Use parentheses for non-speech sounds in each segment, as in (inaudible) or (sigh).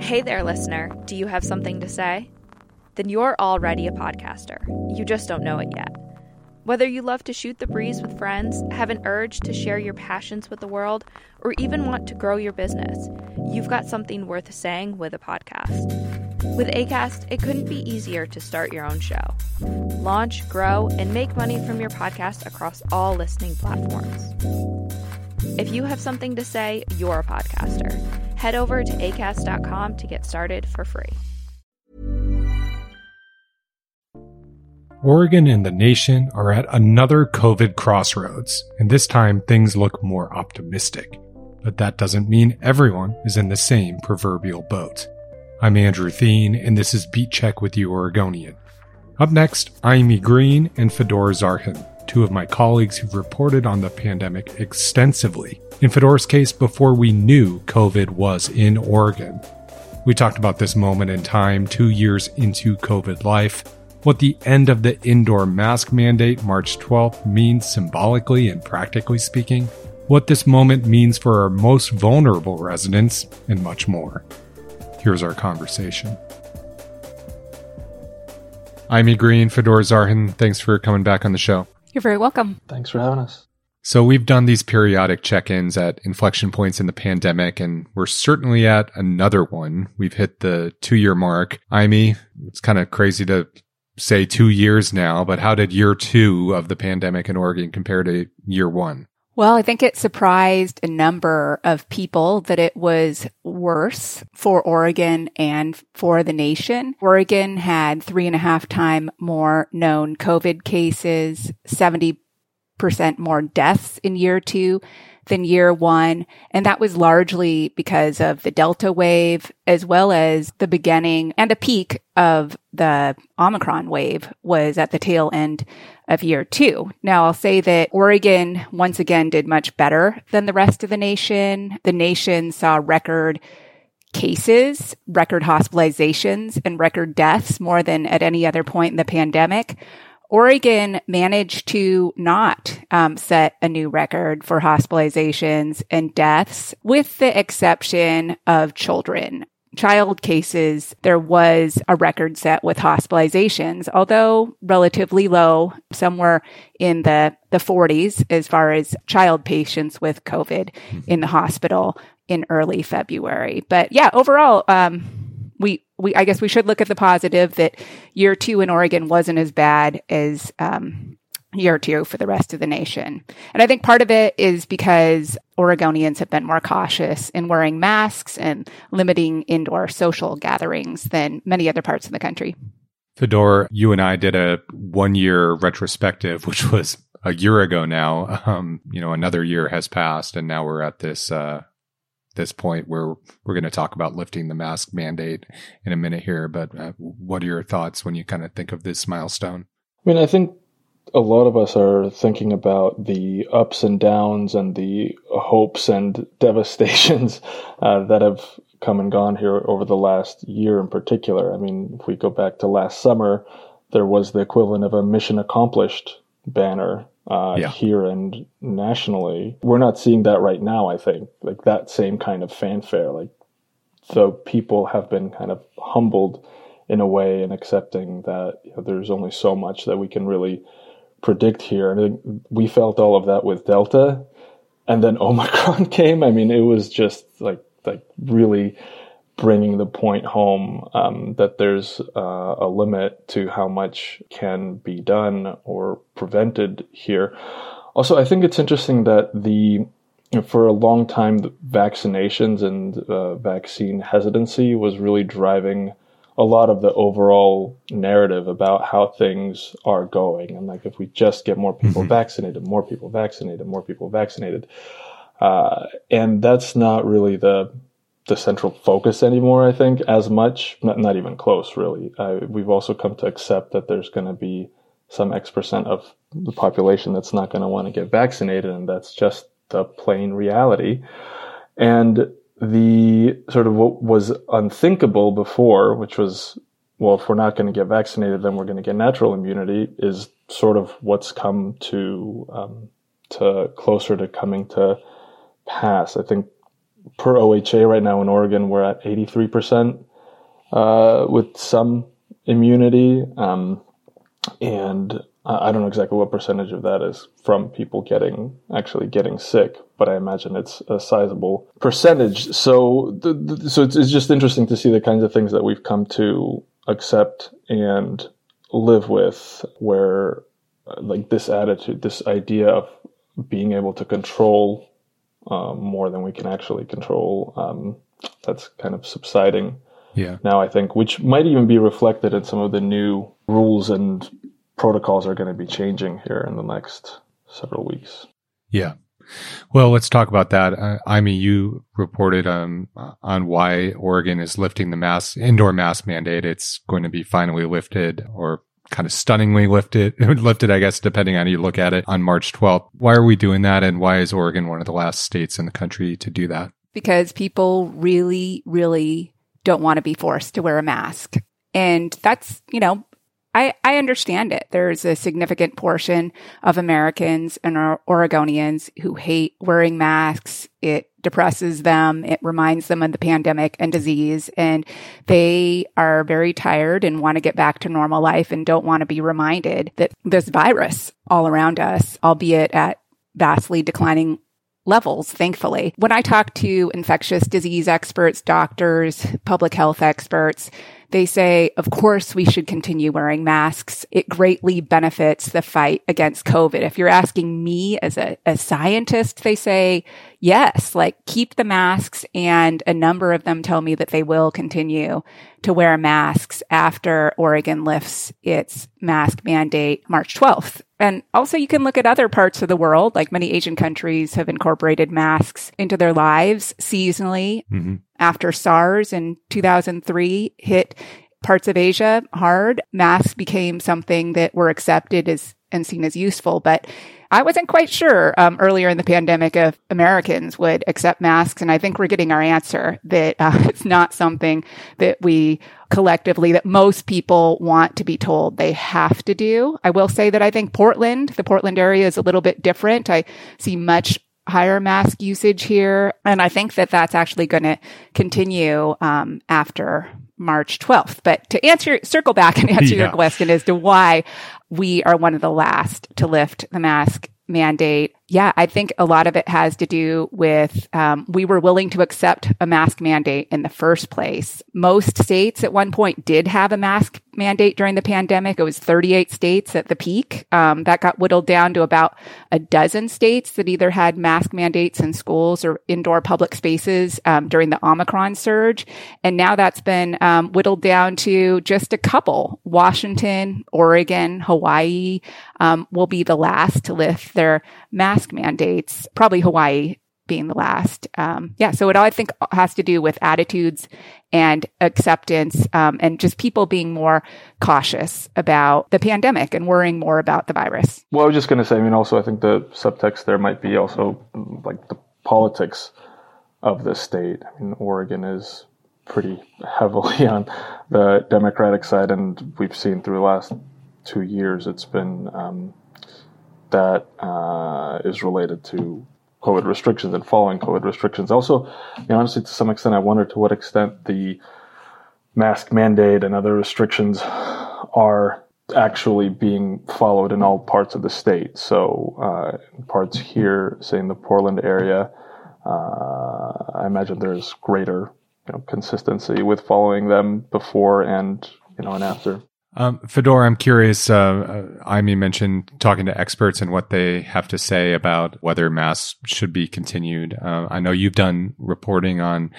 Hey there, listener. Do you have something to say? Then you're already a podcaster. You just don't know it yet. Whether you love to shoot the breeze with friends, have an urge to share your passions with the world, or even want to grow your business, you've got something worth saying with a podcast. With ACAST, it couldn't be easier to start your own show. Launch, grow, and make money from your podcast across all listening platforms. If you have something to say, you're a podcaster. Head over to acast.com to get started for free. Oregon and the nation are at another COVID crossroads, and this time things look more optimistic. But that doesn't mean everyone is in the same proverbial boat. I'm Andrew Theen, and this is Beat Check with you, Oregonian. Up next, Aimee Green and Fedor Zarkhin, two of my colleagues who've reported on the pandemic extensively. In Fedor's case, before we knew COVID was in Oregon. We talked about this moment in time two years into COVID life what the end of the indoor mask mandate March 12th means symbolically and practically speaking, what this moment means for our most vulnerable residents, and much more. Here's our conversation. I'm E. Green, Fedor Zarkhin, thanks for coming back on the show. You're very welcome. Thanks for having us. So, we've done these periodic check ins at inflection points in the pandemic, and we're certainly at another one. We've hit the two year mark. Aimee, it's kind of crazy to say two years now, but how did year two of the pandemic in Oregon compare to year one? Well, I think it surprised a number of people that it was worse for Oregon and for the nation. Oregon had three and a half time more known COVID cases, 70% more deaths in year two than year one. And that was largely because of the Delta wave, as well as the beginning and a peak of the Omicron wave was at the tail end of year two. Now I'll say that Oregon once again did much better than the rest of the nation. The nation saw record cases, record hospitalizations, and record deaths more than at any other point in the pandemic. Oregon managed to not um, set a new record for hospitalizations and deaths, with the exception of children. Child cases, there was a record set with hospitalizations, although relatively low, somewhere in the, the 40s as far as child patients with COVID in the hospital in early February. But yeah, overall, um, we, we, I guess we should look at the positive that year two in Oregon wasn't as bad as, um, year two for the rest of the nation. And I think part of it is because Oregonians have been more cautious in wearing masks and limiting indoor social gatherings than many other parts of the country. Fedor, you and I did a one year retrospective, which was a year ago now. Um, you know, another year has passed and now we're at this, uh, this point where we're going to talk about lifting the mask mandate in a minute here. But uh, what are your thoughts when you kind of think of this milestone? I mean, I think a lot of us are thinking about the ups and downs and the hopes and (laughs) devastations uh, that have come and gone here over the last year in particular. I mean, if we go back to last summer, there was the equivalent of a mission accomplished banner uh, yeah. here and nationally. We're not seeing that right now, I think, like that same kind of fanfare. Like the people have been kind of humbled in a way and accepting that you know, there's only so much that we can really predict here. And we felt all of that with Delta. And then (laughs) Omicron came. I mean, it was just like, like really bringing the point home um, that there's uh, a limit to how much can be done or prevented here. Also, I think it's interesting that the for a long time, vaccinations and uh, vaccine hesitancy was really driving a lot of the overall narrative about how things are going. And like, if we just get more people mm-hmm. vaccinated, more people vaccinated, more people vaccinated, uh, and that's not really the the central focus anymore. I think as much, not, not even close, really. Uh, we've also come to accept that there's going to be some X percent of the population that's not going to want to get vaccinated, and that's just the plain reality. And the sort of what was unthinkable before, which was, well, if we're not going to get vaccinated, then we're going to get natural immunity, is sort of what's come to um, to closer to coming to pass. I think per OHA right now in Oregon, we're at 83% uh, with some immunity. Um, and I don't know exactly what percentage of that is from people getting actually getting sick, but I imagine it's a sizable percentage. So, so it's, it's just interesting to see the kinds of things that we've come to accept and live with, where uh, like this attitude, this idea of being able to control um, more than we can actually control, um, that's kind of subsiding. Yeah. Now I think, which might even be reflected in some of the new rules and protocols are going to be changing here in the next several weeks. Yeah. Well, let's talk about that. Uh, I mean, you reported um, on why Oregon is lifting the mask indoor mask mandate. It's going to be finally lifted or kind of stunningly lifted, (laughs) lifted, I guess, depending on how you look at it on March 12th. Why are we doing that? And why is Oregon one of the last states in the country to do that? Because people really, really don't want to be forced to wear a mask. And that's, you know, I, I understand it. There's a significant portion of Americans and Oregonians who hate wearing masks. It depresses them. It reminds them of the pandemic and disease. And they are very tired and want to get back to normal life and don't want to be reminded that this virus all around us, albeit at vastly declining levels, thankfully. When I talk to infectious disease experts, doctors, public health experts, they say, of course, we should continue wearing masks. It greatly benefits the fight against COVID. If you're asking me as a, a scientist, they say, yes, like keep the masks. And a number of them tell me that they will continue to wear masks after Oregon lifts its mask mandate March 12th. And also you can look at other parts of the world, like many Asian countries have incorporated masks into their lives seasonally. Mm-hmm. After SARS in 2003 hit parts of Asia hard, masks became something that were accepted as and seen as useful. But I wasn't quite sure um, earlier in the pandemic if Americans would accept masks, and I think we're getting our answer that uh, (laughs) it's not something that we collectively that most people want to be told they have to do. I will say that I think Portland, the Portland area, is a little bit different. I see much higher mask usage here, and I think that that's actually going to continue um, after March 12th. But to answer, circle back and (laughs) answer yeah. your question as to why we are one of the last to lift the mask mandate. Yeah, I think a lot of it has to do with um, we were willing to accept a mask mandate in the first place. Most states at one point did have a mask mandate during the pandemic. It was 38 states at the peak. Um, that got whittled down to about a dozen states that either had mask mandates in schools or indoor public spaces um, during the Omicron surge. And now that's been um, whittled down to just a couple. Washington, Oregon, Hawaii um, will be the last to lift their mask mandates, probably Hawaii being the last. Um, yeah, so it all I think has to do with attitudes and acceptance, um, and just people being more cautious about the pandemic and worrying more about the virus. Well, I was just going to say, I mean, also I think the subtext there might be also like the politics of the state. I mean, Oregon is pretty heavily (laughs) on the Democratic side, and we've seen through the last two years it's been um, that uh, is related to COVID restrictions and following COVID restrictions. Also, you know, honestly, to some extent, I wonder to what extent the mask mandate and other restrictions are actually being followed in all parts of the state. So, uh, parts here, say in the Portland area, uh, I imagine there's greater you know, consistency with following them before and you know and after. Um, Fedor, I'm curious. Uh, uh, Aimee mentioned talking to experts and what they have to say about whether masks should be continued. Uh, I know you've done reporting on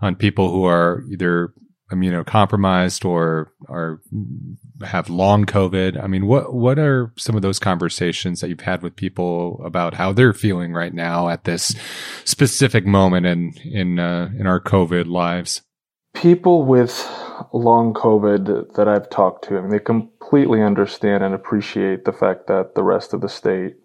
on people who are either immunocompromised or or have long COVID. I mean, what what are some of those conversations that you've had with people about how they're feeling right now at this specific moment in in uh, in our COVID lives? People with long COVID that I've talked to, I mean, they completely understand and appreciate the fact that the rest of the state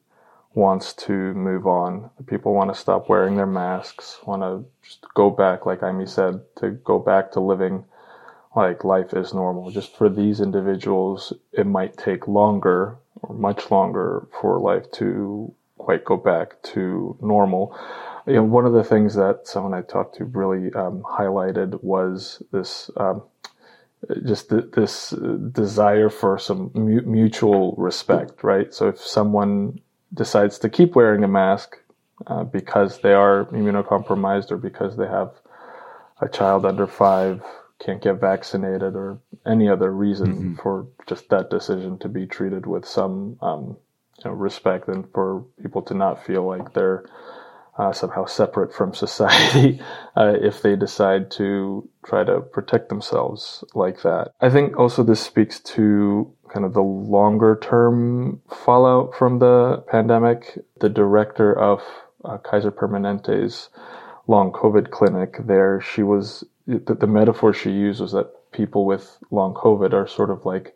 wants to move on. People want to stop wearing their masks, want to just go back, like Aimee said, to go back to living like life is normal. Just for these individuals, it might take longer or much longer for life to quite go back to normal. You know, one of the things that someone I talked to really um, highlighted was this um, just th- this desire for some mu- mutual respect, right? So if someone decides to keep wearing a mask uh, because they are immunocompromised or because they have a child under five can't get vaccinated or any other reason mm-hmm. for just that decision to be treated with some um, you know, respect and for people to not feel like they're uh, somehow separate from society (laughs) uh, if they decide to try to protect themselves like that. I think also this speaks to kind of the longer term fallout from the pandemic. The director of uh, Kaiser Permanente's long COVID clinic there, she was, the, the metaphor she used was that people with long COVID are sort of like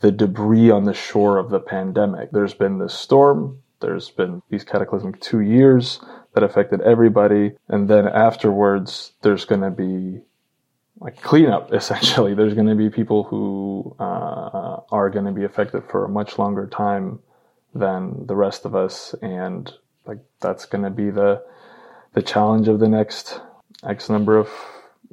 the debris on the shore of the pandemic. There's been this storm, there's been these cataclysmic two years that affected everybody. And then afterwards, there's going to be like cleanup, (laughs) essentially. There's going to be people who uh, are going to be affected for a much longer time than the rest of us. And like that's going to be the, the challenge of the next X number of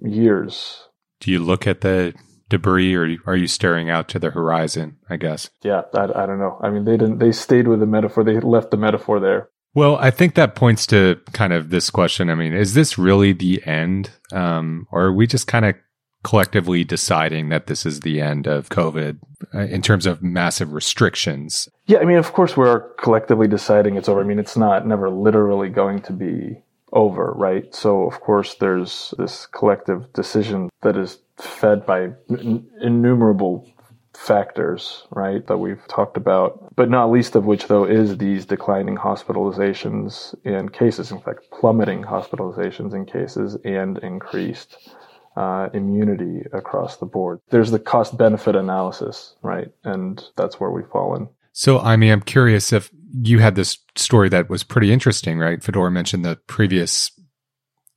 years. Do you look at the debris or are you staring out to the horizon i guess yeah I, I don't know i mean they didn't they stayed with the metaphor they left the metaphor there well i think that points to kind of this question. I mean is this really the end? Um, or are we just kind of collectively deciding that this is the end of covid uh, in terms of massive restrictions? Yeah i mean of course we're collectively deciding it's over. I mean it's not never literally going to be over, right? So of course there's this collective decision that is fed by innumerable factors, right, that we've talked about, but not least of which, though, is these declining hospitalizations and cases, in fact, plummeting hospitalizations and cases and increased uh, immunity across the board. There's the cost benefit analysis, right, and that's where we've fallen. So, I mean, I'm curious if you had this story that was pretty interesting, right? Fedor mentioned the previous,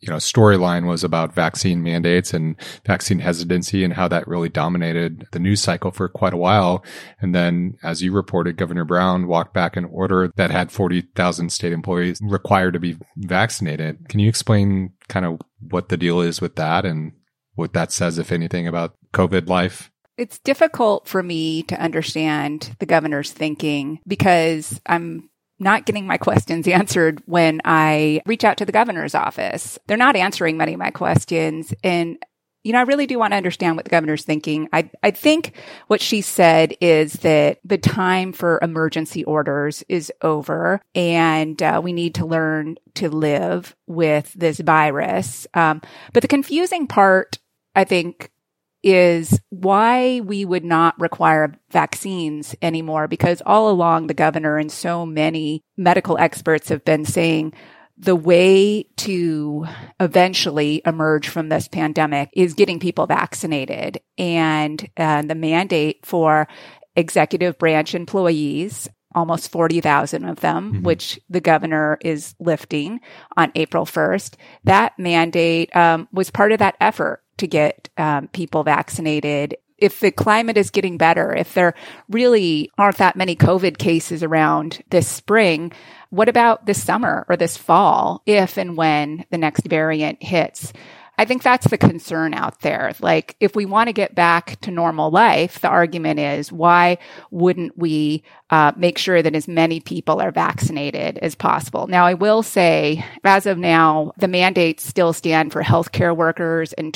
you know, storyline was about vaccine mandates and vaccine hesitancy and how that really dominated the news cycle for quite a while. And then, as you reported, Governor Brown walked back an order that had 40,000 state employees required to be vaccinated. Can you explain kind of what the deal is with that and what that says, if anything, about COVID life? It's difficult for me to understand the governor's thinking because I'm not getting my questions answered when I reach out to the governor's office. They're not answering many of my questions. And, you know, I really do want to understand what the governor's thinking. I, I think what she said is that the time for emergency orders is over and uh, we need to learn to live with this virus. Um, but the confusing part, I think, is why we would not require vaccines anymore because all along the governor and so many medical experts have been saying the way to eventually emerge from this pandemic is getting people vaccinated and uh, the mandate for executive branch employees almost 40,000 of them, mm-hmm. which the governor is lifting on April 1st. That mandate um, was part of that effort to get um, people vaccinated. If the climate is getting better, if there really aren't that many COVID cases around this spring, what about this summer or this fall, if and when the next variant hits? I think that's the concern out there. Like, if we want to get back to normal life, the argument is why wouldn't we uh, make sure that as many people are vaccinated as possible? Now, I will say, as of now, the mandates still stand for healthcare workers and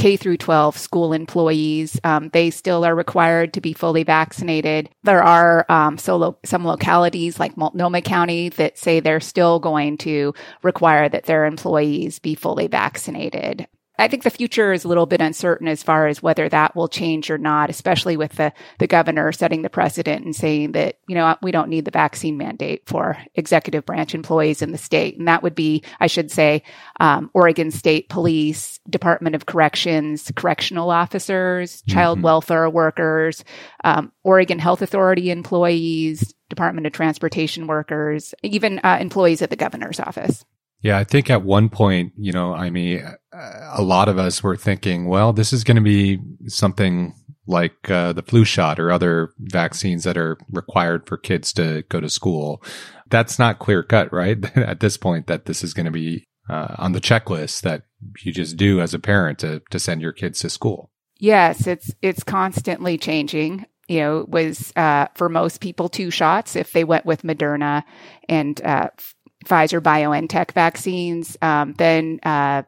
K through 12 school employees. Um, they still are required to be fully vaccinated. There are um, so some localities like Multnomah County that say they're still going to require that their employees be fully vaccinated. I think the future is a little bit uncertain as far as whether that will change or not, especially with the, the governor setting the precedent and saying that, you know, we don't need the vaccine mandate for executive branch employees in the state. And that would be, I should say, um, Oregon State Police, Department of Corrections, correctional officers, child mm-hmm. welfare workers, um, Oregon Health Authority employees, Department of Transportation workers, even uh, employees at the governor's office. Yeah, I think at one point, you know, I mean, a lot of us were thinking, well, this is going to be something like uh, the flu shot or other vaccines that are required for kids to go to school. That's not clear cut, right? (laughs) At this point, that this is going to be uh, on the checklist that you just do as a parent to to send your kids to school. Yes, it's it's constantly changing. You know, it was uh, for most people two shots if they went with Moderna and uh, Pfizer BioNTech vaccines. Um, then uh,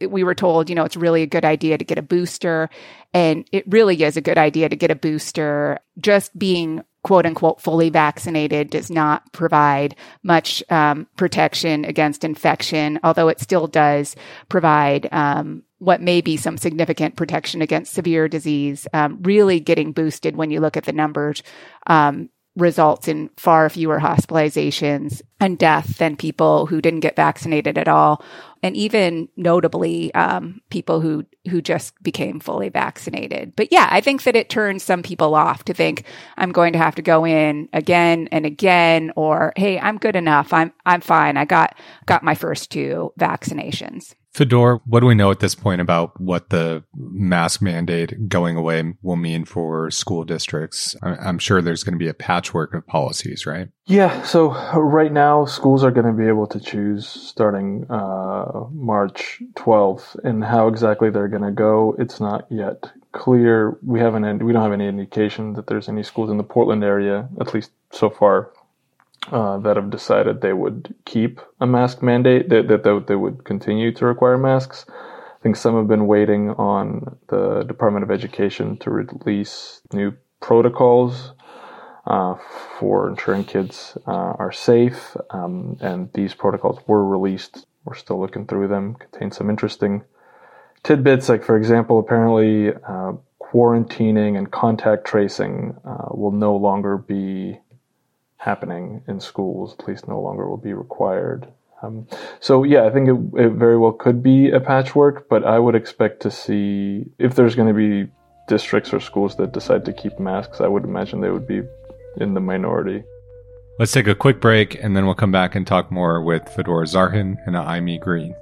we were told, you know, it's really a good idea to get a booster. And it really is a good idea to get a booster. Just being quote unquote fully vaccinated does not provide much um, protection against infection, although it still does provide um, what may be some significant protection against severe disease. Um, really getting boosted when you look at the numbers um, results in far fewer hospitalizations and death than people who didn't get vaccinated at all. And even notably um, people who who just became fully vaccinated. But yeah i think that it turns some people off to think i'm going to have to go in again and again or hey i'm good enough. I'm i'm fine. I got got my first two vaccinations Fedor, what do we know at this point about what the mask mandate going away will mean for school districts? I'm sure there's going to be a patchwork of policies, right? Yeah. So right now, schools are going to be able to choose starting uh, March 12th, and how exactly they're going to go, it's not yet clear. We haven't. We don't have any indication that there's any schools in the Portland area, at least so far, uh, that have decided they would keep a mask mandate, that, that, they would continue to require masks. I think some have been waiting on the Department of Education to release new protocols uh, for ensuring kids uh, are safe. Um, and these protocols were released. We're still looking through them. Contain some interesting tidbits, like for example, apparently uh, quarantining and contact tracing uh, will no longer be happening in schools, at least no longer will be required. Um, so yeah, I think it, it, very well could be a patchwork, but I would expect to see if there's going to be districts or schools that decide to keep masks. I would imagine they would be in the minority. Let's take a quick break, and then we'll come back and talk more with Fedor Zarkhin and Aimee Green.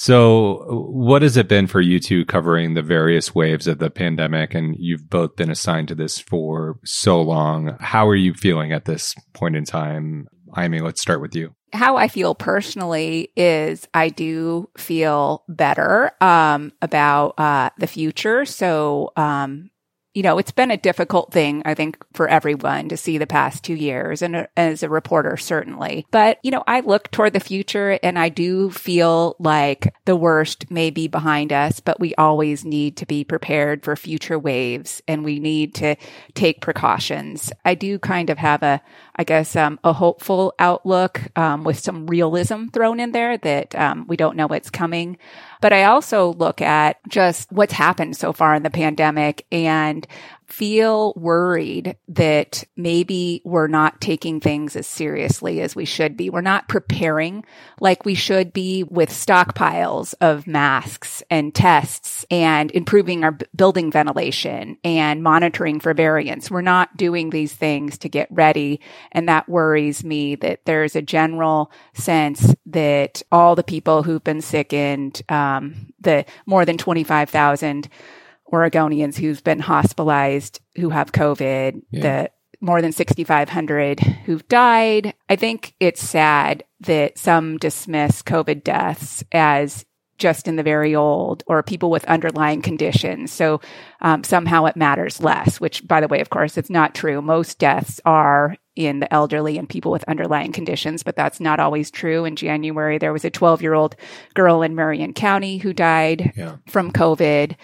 So, what has it been for you two covering the various waves of the pandemic? And you've both been assigned to this for so long. How are you feeling at this point in time? I mean, let's start with you. How I feel personally is I do feel better um, about uh, the future. So, um, you know, it's been a difficult thing, I think, for everyone to see the past two years and as a reporter, certainly. But, you know, I look toward the future and I do feel like the worst may be behind us, but we always need to be prepared for future waves and we need to take precautions. I do kind of have a, I guess, um, a hopeful outlook um, with some realism thrown in there that um, we don't know what's coming. But I also look at just what's happened so far in the pandemic and feel worried that maybe we're not taking things as seriously as we should be. We're not preparing like we should be with stockpiles of masks and tests and improving our building ventilation and monitoring for variants. We're not doing these things to get ready. And that worries me that there's a general sense that all the people who've been sickened, um, the more than 25,000 Oregonians who've been hospitalized who have COVID, yeah. the more than 6,500 who've died. I think it's sad that some dismiss COVID deaths as just in the very old or people with underlying conditions. So um, somehow it matters less, which, by the way, of course, it's not true. Most deaths are in the elderly and people with underlying conditions, but that's not always true. In January, there was a 12 year old girl in Marion County who died yeah. from COVID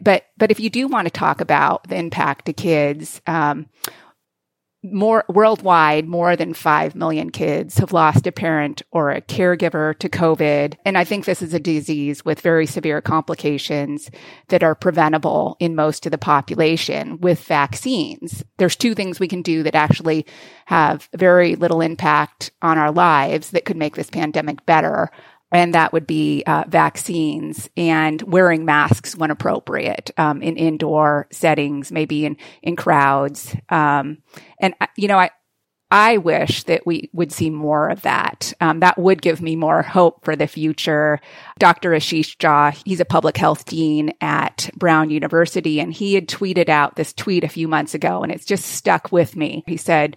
but but if you do want to talk about the impact to kids, um, more worldwide, more than 5 million kids have lost a parent or a caregiver to COVID. And I think this is a disease with very severe complications that are preventable in most of the population with vaccines. There's two things we can do that actually have very little impact on our lives that could make this pandemic better and that would be uh, vaccines and wearing masks when appropriate um, in indoor settings, maybe in in crowds. Um, and uh, you know, I I wish that we would see more of that. Um, that would give me more hope for the future. Dr. Ashish Jha, he's a public health dean at Brown University, and he had tweeted out this tweet a few months ago, and it's just stuck with me. He said,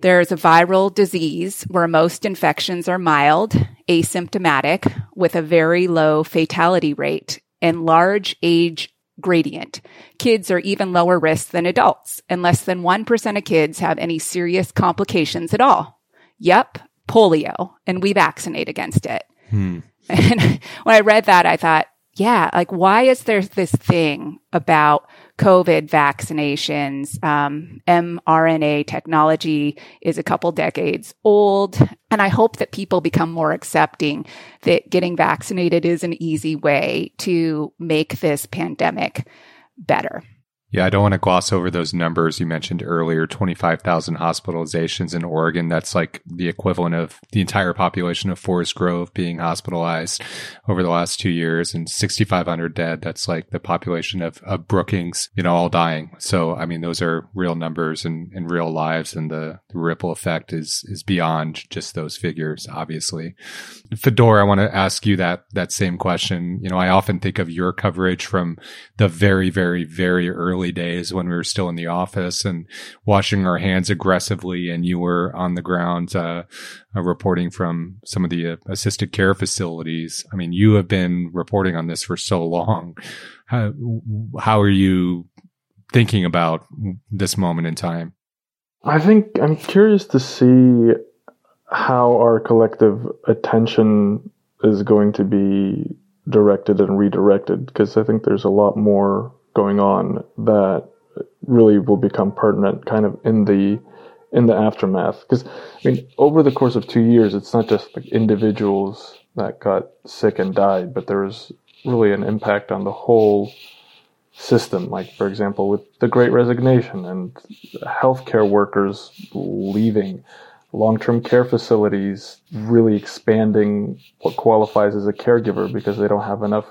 there's a viral disease where most infections are mild, asymptomatic, with a very low fatality rate and large age gradient. Kids are even lower risk than adults, and less than 1% of kids have any serious complications at all. Yep, polio, and we vaccinate against it. Hmm. (laughs) And when I read that, I thought, yeah, like why is there this thing about COVID vaccinations? Um, mRNA technology is a couple decades old. And I hope that people become more accepting that getting vaccinated is an easy way to make this pandemic better. Yeah, I don't want to gloss over those numbers you mentioned earlier 25,000 hospitalizations in Oregon. That's like the equivalent of the entire population of Forest Grove being hospitalized over the last two years and 6,500 dead. That's like the population of, of Brookings, you know, all dying. So, I mean, those are real numbers and, and real lives. And the, the ripple effect is, is beyond just those figures, obviously. Fedor, I want to ask you that, that same question. You know, I often think of your coverage from the very, very, very early early days when we were still in the office and washing our hands aggressively, and you were on the ground uh, uh, reporting from some of the uh, assisted care facilities. I mean, you have been reporting on this for so long. How, how are you thinking about this moment in time? I think I'm curious to see how our collective attention is going to be directed and redirected because I think there's a lot more going on that really will become pertinent kind of in the in the aftermath. Because i mean over the course of two years it's not just like individuals that got sick and died but there was really an impact on the whole system. Like for example with the great resignation and healthcare workers leaving long-term care facilities really expanding what qualifies as a caregiver because they don't have enough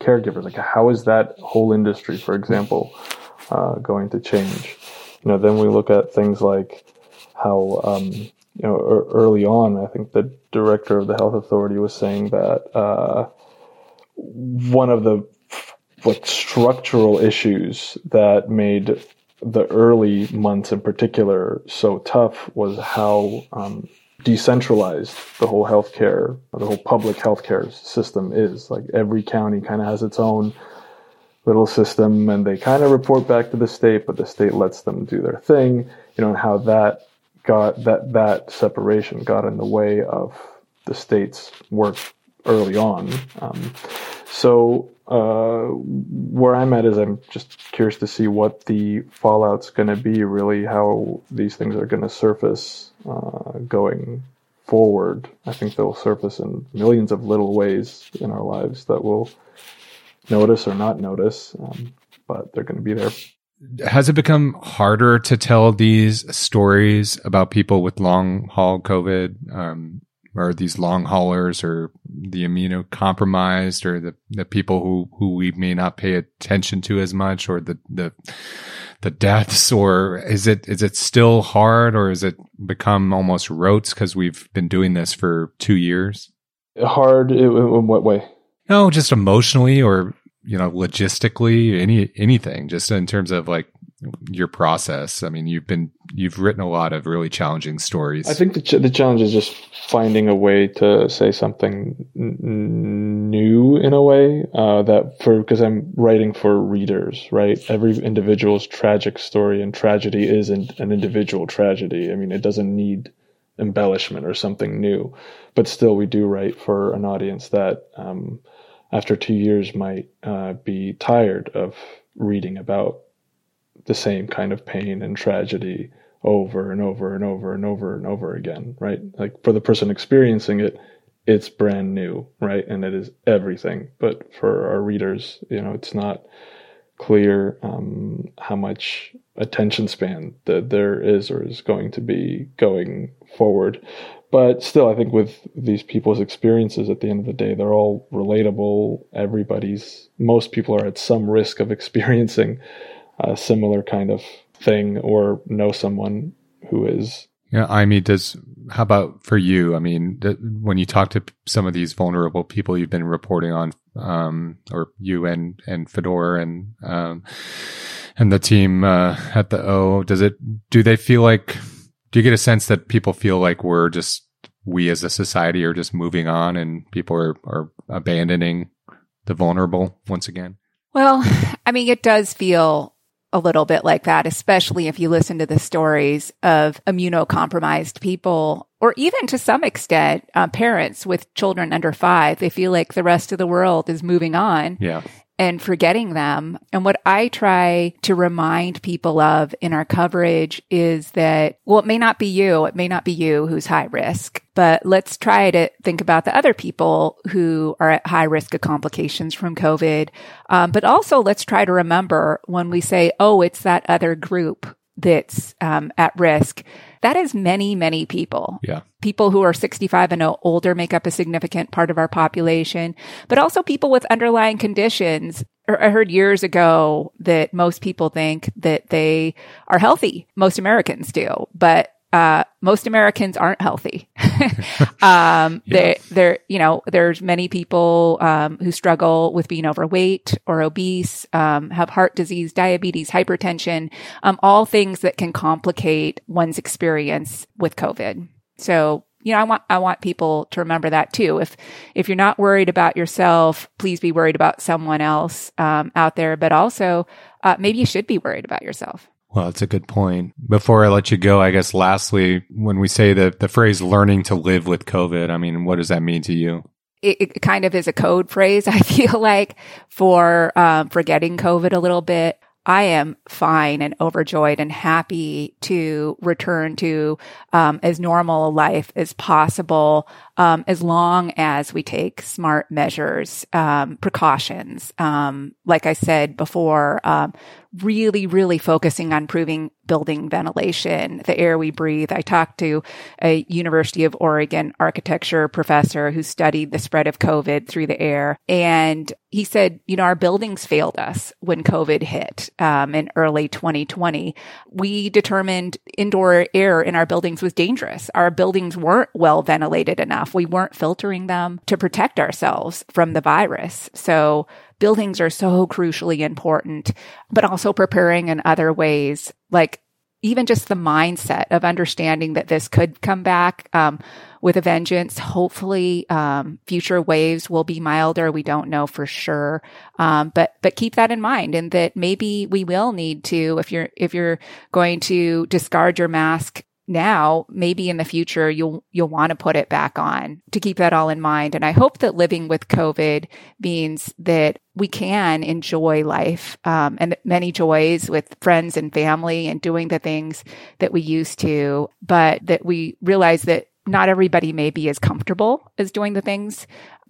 caregivers? Like, how is that whole industry, for example, uh, going to change? You know, then we look at things like how, um, you know, early on, I think the director of the health authority was saying that uh, one of the like structural issues that made the early months in particular so tough was how um, decentralized the whole healthcare, the whole public healthcare system is. Like every county kind of has its own little system and they kind of report back to the state, but the state lets them do their thing, you know, and how that got that that separation got in the way of the state's work early on. Um, so uh, where I'm at is I'm just curious to see what the fallout's going to be, really, how these things are going to surface uh, going forward. I think they'll surface in millions of little ways in our lives that we'll notice or not notice, um, but they're going to be there. Has it become harder to tell these stories about people with long haul COVID? Um, or these long haulers or the immunocompromised or the, the people who, who we may not pay attention to as much or the, the, the deaths or is it, is it still hard or has it become almost rote because we've been doing this for two years? Hard in what way? No, just emotionally or, you know, logistically, any, anything just in terms of like your process. I mean, you've been you've written a lot of really challenging stories. I think the ch- the challenge is just finding a way to say something n- new in a way uh, that for because I'm writing for readers, right? Every individual's tragic story and tragedy is an, an individual tragedy. I mean, it doesn't need embellishment or something new, but still, we do write for an audience that. Um, after two years, might uh, be tired of reading about the same kind of pain and tragedy over and over and over and over and over again, right? Like for the person experiencing it, it's brand new, right? And it is everything. But for our readers, you know, it's not clear um, how much attention span that there is or is going to be going forward. But still, I think with these people's experiences at the end of the day, they're all relatable. Everybody's, most people are at some risk of (laughs) experiencing a similar kind of thing or know someone who is Yeah, I mean, does how about for you? I mean, th- when you talk to some of these vulnerable people you've been reporting on, um, or you and and Fedor and um, and the team uh, at the O, does it? Do they feel like? Do you get a sense that people feel like we're just we as a society are just moving on and people are are abandoning the vulnerable once again? Well, (laughs) I mean, it does feel a little bit like that, especially if you listen to the stories of immunocompromised people, or even to some extent, uh, parents with children under five. They feel like the rest of the world is moving on. Yeah and forgetting them. And what I try to remind people of in our coverage is that, well, it may not be you. It may not be you who's high risk, but let's try to think about the other people who are at high risk of complications from COVID. Um, but also let's try to remember when we say, oh, it's that other group that's um, at risk. That is many, many people. Yeah. People who are 65 and older make up a significant part of our population, but also people with underlying conditions. Er, I heard years ago that most people think that they are healthy. Most Americans do, but uh, most Americans aren't healthy. (laughs) (laughs) um, yeah. there, you know, there's many people um, who struggle with being overweight or obese, um, have heart disease, diabetes, hypertension, um, all things that can complicate one's experience with COVID. So, you know, I want I want people to remember that too. If if you're not worried about yourself, please be worried about someone else um, out there. But also, uh, maybe you should be worried about yourself. Well, that's a good point. Before I let you go, I guess lastly, when we say the, the phrase learning to live with COVID, I mean, what does that mean to you? It, kind of is a code phrase, (laughs) I feel like, for um, forgetting COVID a little bit. I am fine and overjoyed and happy to return to um, as normal a life as possible, um, as long as we take smart measures, um, precautions. Um, like I said before, um, really, really focusing on improving building ventilation, the air we breathe. I talked to a University of Oregon architecture professor who studied the spread of COVID through the air. And he said, you know, our buildings failed us when COVID hit um, in early 2020. We determined indoor air in our buildings was dangerous. Our buildings weren't well ventilated enough. We weren't filtering them to protect ourselves from the virus. So buildings are so crucially important, but also preparing in other ways, like even just the mindset of understanding that this could come back um, with a vengeance. Hopefully, um, future waves will be milder. We don't know for sure, um, but but keep that in mind, and that maybe we will need to if you're if you're going to discard your mask now maybe in the future you'll you'll want to put it back on to keep that all in mind and i hope that living with covid means that we can enjoy life um, and many joys with friends and family and doing the things that we used to but that we realize that not everybody may be as comfortable as doing the things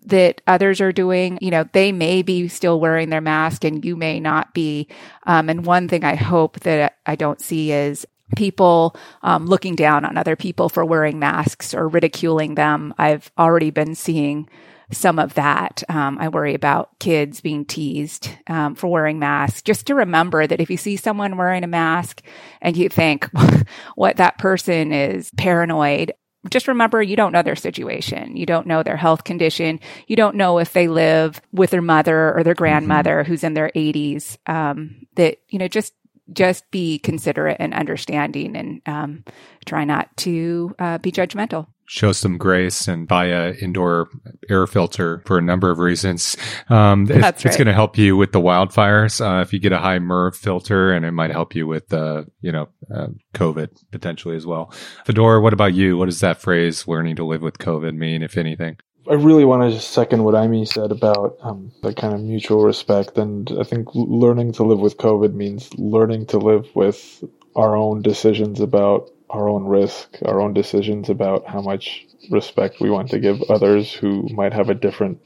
that others are doing. You know, they may be still wearing their mask and you may not be. Um, and one thing I hope that I don't see is people um, looking down on other people for wearing masks or ridiculing them. I've already been seeing some of that. Um, I worry about kids being teased um, for wearing masks. Just to remember that if you see someone wearing a mask and you think (laughs) what that person is paranoid, just remember you don't know their situation. You don't know their health condition. You don't know if they live with their mother or their grandmother mm-hmm. who's in their 80s. Um, that, you know, just just be considerate and understanding and um, try not to uh, be judgmental show some grace and buy a indoor air filter for a number of reasons. Um, it, right. It's going to help you with the wildfires. Uh, if you get a high MERV filter and it might help you with, uh, you know, uh, COVID potentially as well. Fedora, what about you? What does that phrase learning to live with COVID mean, if anything? I really want to just second what Aimee said about um, the kind of mutual respect. And I think learning to live with COVID means learning to live with our own decisions about our own risk, our own decisions about how much respect we want to give others who might have a different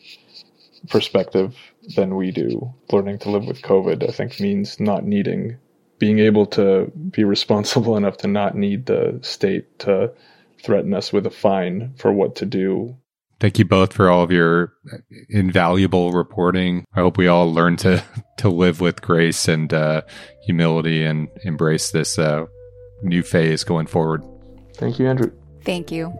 perspective than we do. Learning to live with COVID, I think, means not needing, being able to be responsible (laughs) enough to not need the state to threaten us with a fine for what to do Thank you both for all of your invaluable reporting. I hope we all learn to (laughs) to live with grace and uh, humility and embrace this uh, new phase going forward. Thank you, Andrew. Thank you.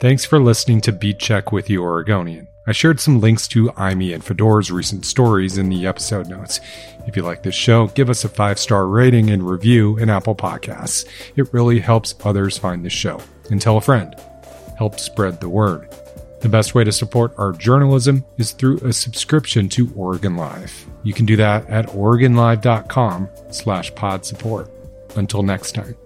Thanks for listening to Beat Check with the Oregonian. I shared some links to Aimee and Fedor's recent stories in the episode notes. If you like this show, give us a five star rating and review in Apple Podcasts. It really helps others find the show. And tell a friend. Help spread the word. The best way to support our journalism is through a subscription to Oregon Live. You can do that at OregonLive.com slash pod support. Until next time.